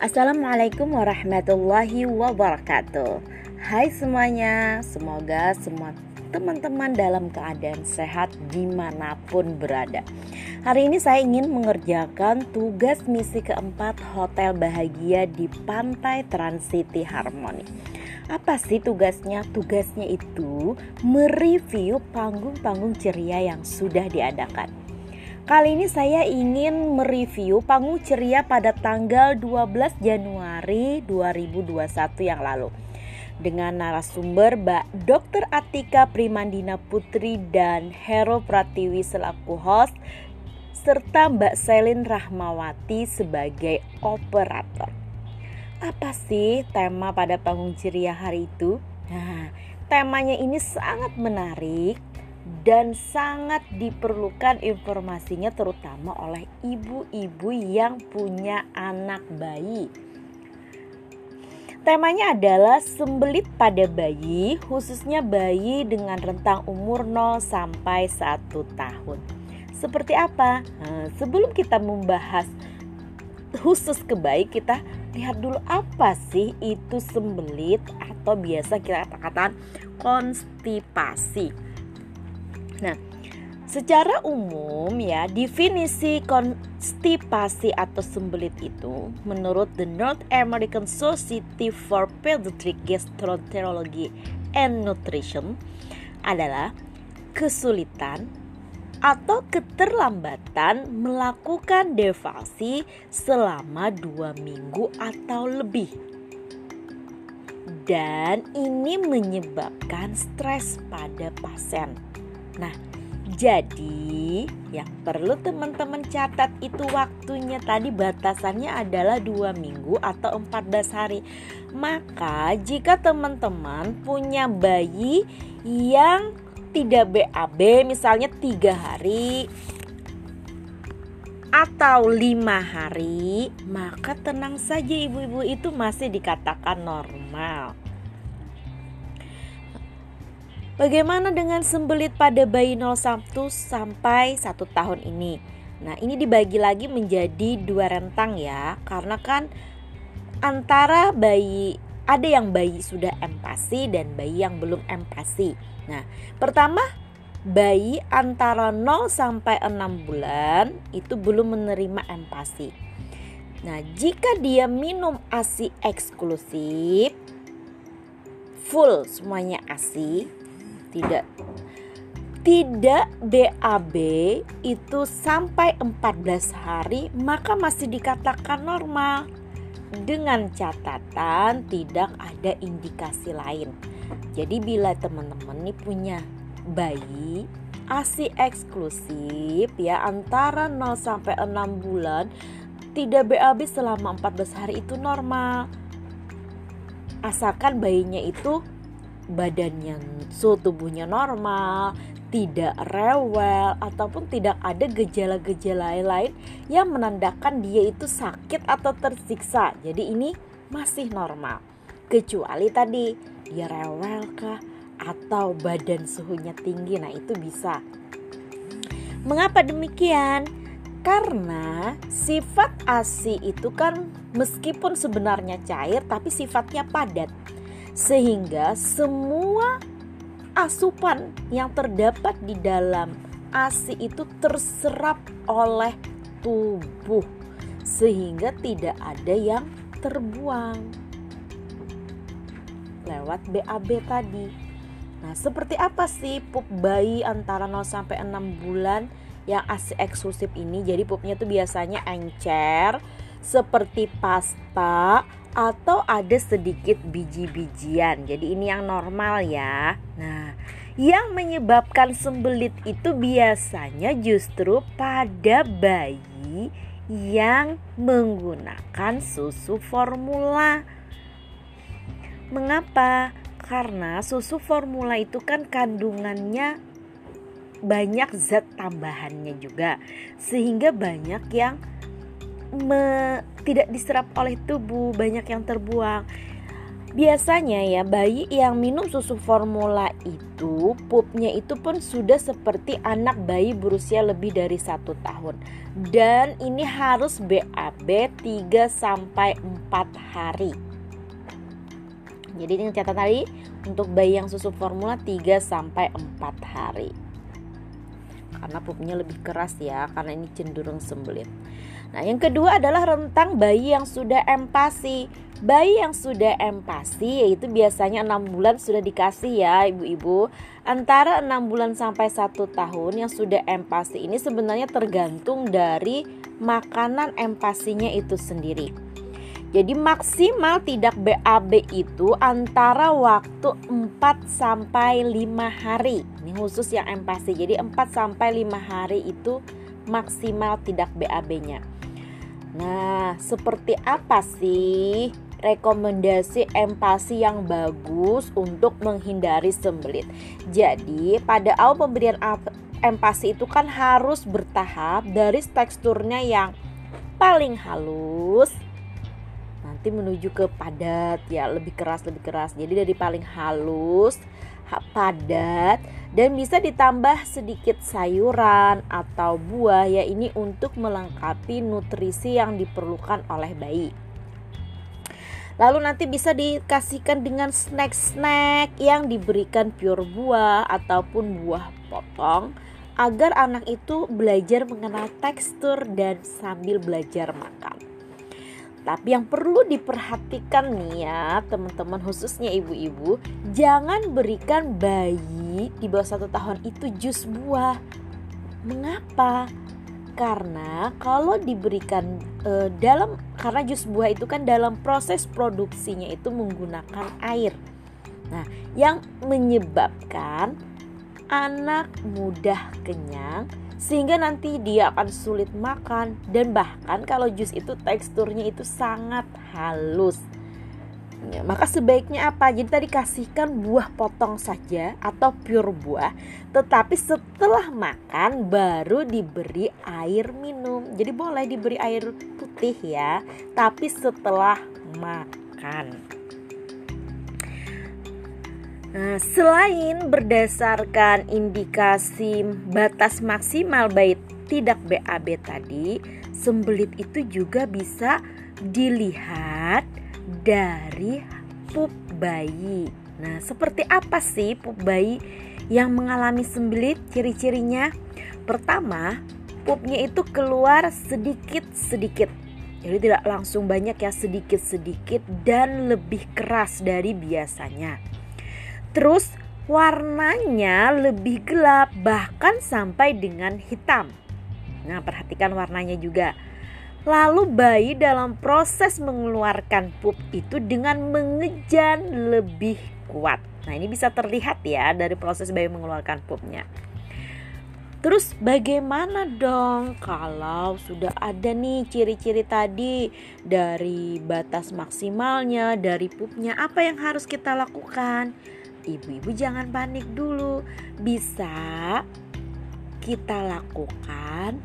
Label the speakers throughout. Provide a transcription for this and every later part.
Speaker 1: Assalamualaikum warahmatullahi wabarakatuh Hai semuanya, semoga semua teman-teman dalam keadaan sehat di mana pun berada Hari ini saya ingin mengerjakan tugas misi keempat Hotel Bahagia di Pantai Trans City Harmony apa sih tugasnya? Tugasnya itu mereview panggung-panggung ceria yang sudah diadakan. Kali ini saya ingin mereview panggung ceria pada tanggal 12 Januari 2021 yang lalu dengan narasumber Mbak Dr. Atika Primandina Putri dan Hero Pratiwi selaku host serta Mbak Selin Rahmawati sebagai operator. Apa sih tema pada panggung ceria hari itu? Nah, temanya ini sangat menarik dan sangat diperlukan informasinya terutama oleh ibu-ibu yang punya anak bayi. Temanya adalah sembelit pada bayi, khususnya bayi dengan rentang umur 0 sampai 1 tahun. Seperti apa? Nah, sebelum kita membahas khusus ke bayi, kita lihat dulu apa sih itu sembelit atau biasa kita katakan konstipasi. Nah, secara umum ya definisi konstipasi atau sembelit itu menurut the North American Society for Pediatric Gastroenterology and Nutrition adalah kesulitan atau keterlambatan melakukan defasi selama dua minggu atau lebih dan ini menyebabkan stres pada pasien. Nah, jadi yang perlu teman-teman catat itu waktunya tadi batasannya adalah dua minggu atau 14 hari. Maka jika teman-teman punya bayi yang tidak BAB misalnya tiga hari atau lima hari maka tenang saja ibu-ibu itu masih dikatakan normal Bagaimana dengan sembelit pada bayi 01 sampai 1 tahun ini? Nah, ini dibagi lagi menjadi dua rentang ya, karena kan antara bayi ada yang bayi sudah empasi dan bayi yang belum empasi. Nah, pertama bayi antara 0 sampai 6 bulan itu belum menerima empasi. Nah, jika dia minum ASI eksklusif full semuanya ASI tidak tidak BAB itu sampai 14 hari maka masih dikatakan normal dengan catatan tidak ada indikasi lain. Jadi bila teman-teman nih punya bayi ASI eksklusif ya antara 0 sampai 6 bulan tidak BAB selama 14 hari itu normal. Asalkan bayinya itu badannya suhu tubuhnya normal, tidak rewel ataupun tidak ada gejala-gejala lain yang menandakan dia itu sakit atau tersiksa. Jadi ini masih normal. Kecuali tadi dia rewel kah atau badan suhunya tinggi. Nah, itu bisa. Mengapa demikian? Karena sifat ASI itu kan meskipun sebenarnya cair tapi sifatnya padat sehingga semua asupan yang terdapat di dalam ASI itu terserap oleh tubuh sehingga tidak ada yang terbuang lewat BAB tadi. Nah, seperti apa sih pup bayi antara 0 sampai 6 bulan yang ASI eksklusif ini? Jadi pupnya itu biasanya encer seperti pasta atau ada sedikit biji-bijian. Jadi ini yang normal ya. Nah, yang menyebabkan sembelit itu biasanya justru pada bayi yang menggunakan susu formula. Mengapa? Karena susu formula itu kan kandungannya banyak zat tambahannya juga, sehingga banyak yang me, tidak diserap oleh tubuh, banyak yang terbuang. Biasanya ya bayi yang minum susu formula itu pupnya itu pun sudah seperti anak bayi berusia lebih dari satu tahun dan ini harus BAB 3 sampai 4 hari. Jadi ini catat tadi untuk bayi yang susu formula 3 sampai 4 hari. Karena pupnya lebih keras ya karena ini cenderung sembelit. Nah, yang kedua adalah rentang bayi yang sudah empasi. Bayi yang sudah empasi yaitu biasanya enam bulan sudah dikasih ya ibu-ibu Antara enam bulan sampai satu tahun yang sudah empasi ini sebenarnya tergantung dari makanan empasinya itu sendiri Jadi maksimal tidak BAB itu antara waktu 4 sampai 5 hari. Ini khusus yang empasi jadi 4 sampai 5 hari itu maksimal tidak BAB-nya Nah, seperti apa sih rekomendasi empasi yang bagus untuk menghindari sembelit. Jadi, pada awal pemberian empasi itu kan harus bertahap dari teksturnya yang paling halus nanti menuju ke padat ya, lebih keras lebih keras. Jadi dari paling halus padat dan bisa ditambah sedikit sayuran atau buah ya ini untuk melengkapi nutrisi yang diperlukan oleh bayi. Lalu nanti bisa dikasihkan dengan snack-snack yang diberikan pure buah ataupun buah potong agar anak itu belajar mengenal tekstur dan sambil belajar makan. Tapi yang perlu diperhatikan nih ya teman-teman khususnya ibu-ibu Jangan berikan bayi di bawah satu tahun itu jus buah Mengapa? karena kalau diberikan e, dalam karena jus buah itu kan dalam proses produksinya itu menggunakan air. Nah, yang menyebabkan anak mudah kenyang sehingga nanti dia akan sulit makan dan bahkan kalau jus itu teksturnya itu sangat halus. Ya, maka sebaiknya apa? Jadi tadi kasihkan buah potong saja atau pure buah, tetapi setelah makan baru diberi air minum. Jadi boleh diberi air putih ya, tapi setelah makan. Nah, selain berdasarkan indikasi batas maksimal baik tidak BAB tadi, sembelit itu juga bisa dilihat dari pup bayi. Nah, seperti apa sih pup bayi yang mengalami sembelit? Ciri-cirinya pertama, pupnya itu keluar sedikit-sedikit. Jadi tidak langsung banyak ya, sedikit-sedikit dan lebih keras dari biasanya. Terus warnanya lebih gelap bahkan sampai dengan hitam. Nah, perhatikan warnanya juga. Lalu bayi dalam proses mengeluarkan pup itu dengan mengejan lebih kuat. Nah ini bisa terlihat ya dari proses bayi mengeluarkan pupnya. Terus bagaimana dong kalau sudah ada nih ciri-ciri tadi dari batas maksimalnya, dari pupnya, apa yang harus kita lakukan? Ibu-ibu jangan panik dulu, bisa kita lakukan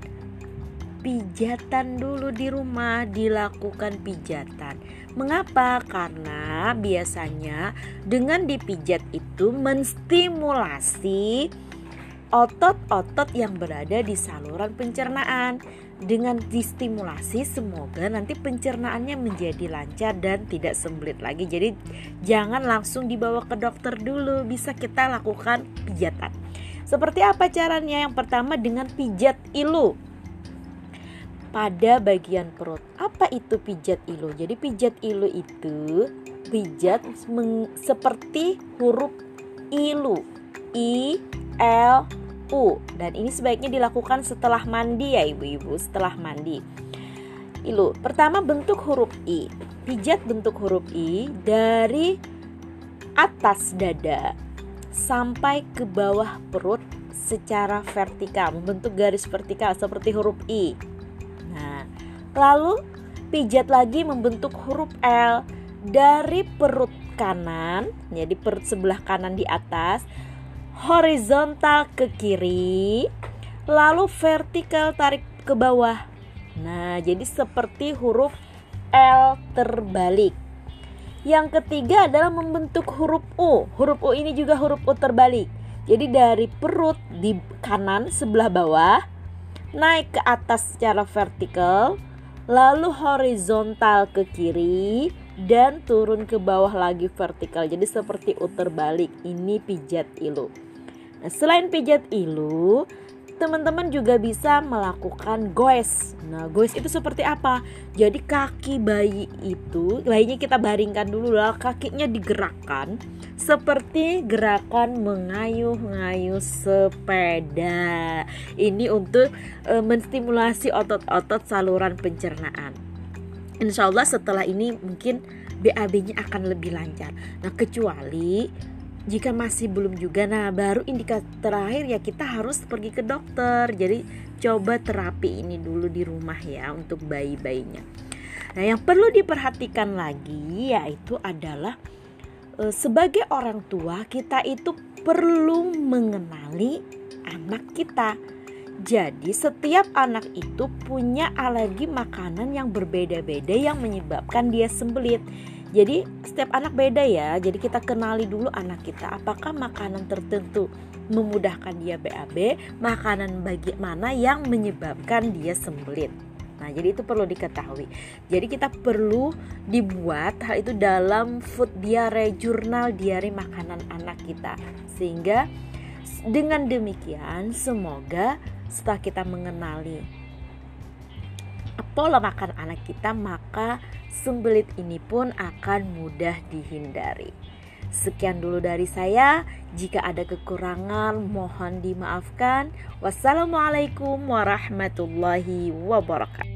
Speaker 1: pijatan dulu di rumah, dilakukan pijatan. Mengapa? Karena biasanya dengan dipijat itu menstimulasi otot-otot yang berada di saluran pencernaan. Dengan distimulasi semoga nanti pencernaannya menjadi lancar dan tidak sembelit lagi. Jadi jangan langsung dibawa ke dokter dulu, bisa kita lakukan pijatan. Seperti apa caranya? Yang pertama dengan pijat ilu pada bagian perut. Apa itu pijat ilu? Jadi pijat ilu itu pijat seperti huruf ilu. I L U dan ini sebaiknya dilakukan setelah mandi ya ibu-ibu, setelah mandi. Ilu. Pertama bentuk huruf I. Pijat bentuk huruf I dari atas dada sampai ke bawah perut secara vertikal, membentuk garis vertikal seperti huruf I. Lalu pijat lagi membentuk huruf L dari perut kanan, jadi perut sebelah kanan di atas, horizontal ke kiri, lalu vertikal tarik ke bawah. Nah, jadi seperti huruf L terbalik. Yang ketiga adalah membentuk huruf U. Huruf U ini juga huruf U terbalik. Jadi dari perut di kanan sebelah bawah naik ke atas secara vertikal, lalu horizontal ke kiri dan turun ke bawah lagi vertikal. Jadi seperti U terbalik. Ini pijat ilu. Nah, selain pijat ilu, teman-teman juga bisa melakukan goes. Nah, goes itu seperti apa? Jadi kaki bayi itu, bayinya kita baringkan dulu lah, kakinya digerakkan seperti gerakan mengayuh-ngayuh sepeda. Ini untuk e, menstimulasi otot-otot saluran pencernaan. Insya Allah setelah ini mungkin BAB-nya akan lebih lancar. Nah, kecuali jika masih belum juga nah baru indikator terakhir ya kita harus pergi ke dokter. Jadi coba terapi ini dulu di rumah ya untuk bayi-bayinya. Nah yang perlu diperhatikan lagi yaitu adalah e, sebagai orang tua kita itu perlu mengenali anak kita. Jadi setiap anak itu punya alergi makanan yang berbeda-beda yang menyebabkan dia sembelit jadi setiap anak beda ya. Jadi kita kenali dulu anak kita apakah makanan tertentu memudahkan dia BAB, makanan bagaimana yang menyebabkan dia sembelit. Nah, jadi itu perlu diketahui. Jadi kita perlu dibuat hal itu dalam food diary jurnal diary makanan anak kita. Sehingga dengan demikian semoga setelah kita mengenali pola makan anak kita maka sembelit ini pun akan mudah dihindari. Sekian dulu dari saya. Jika ada kekurangan, mohon dimaafkan. Wassalamualaikum warahmatullahi wabarakatuh.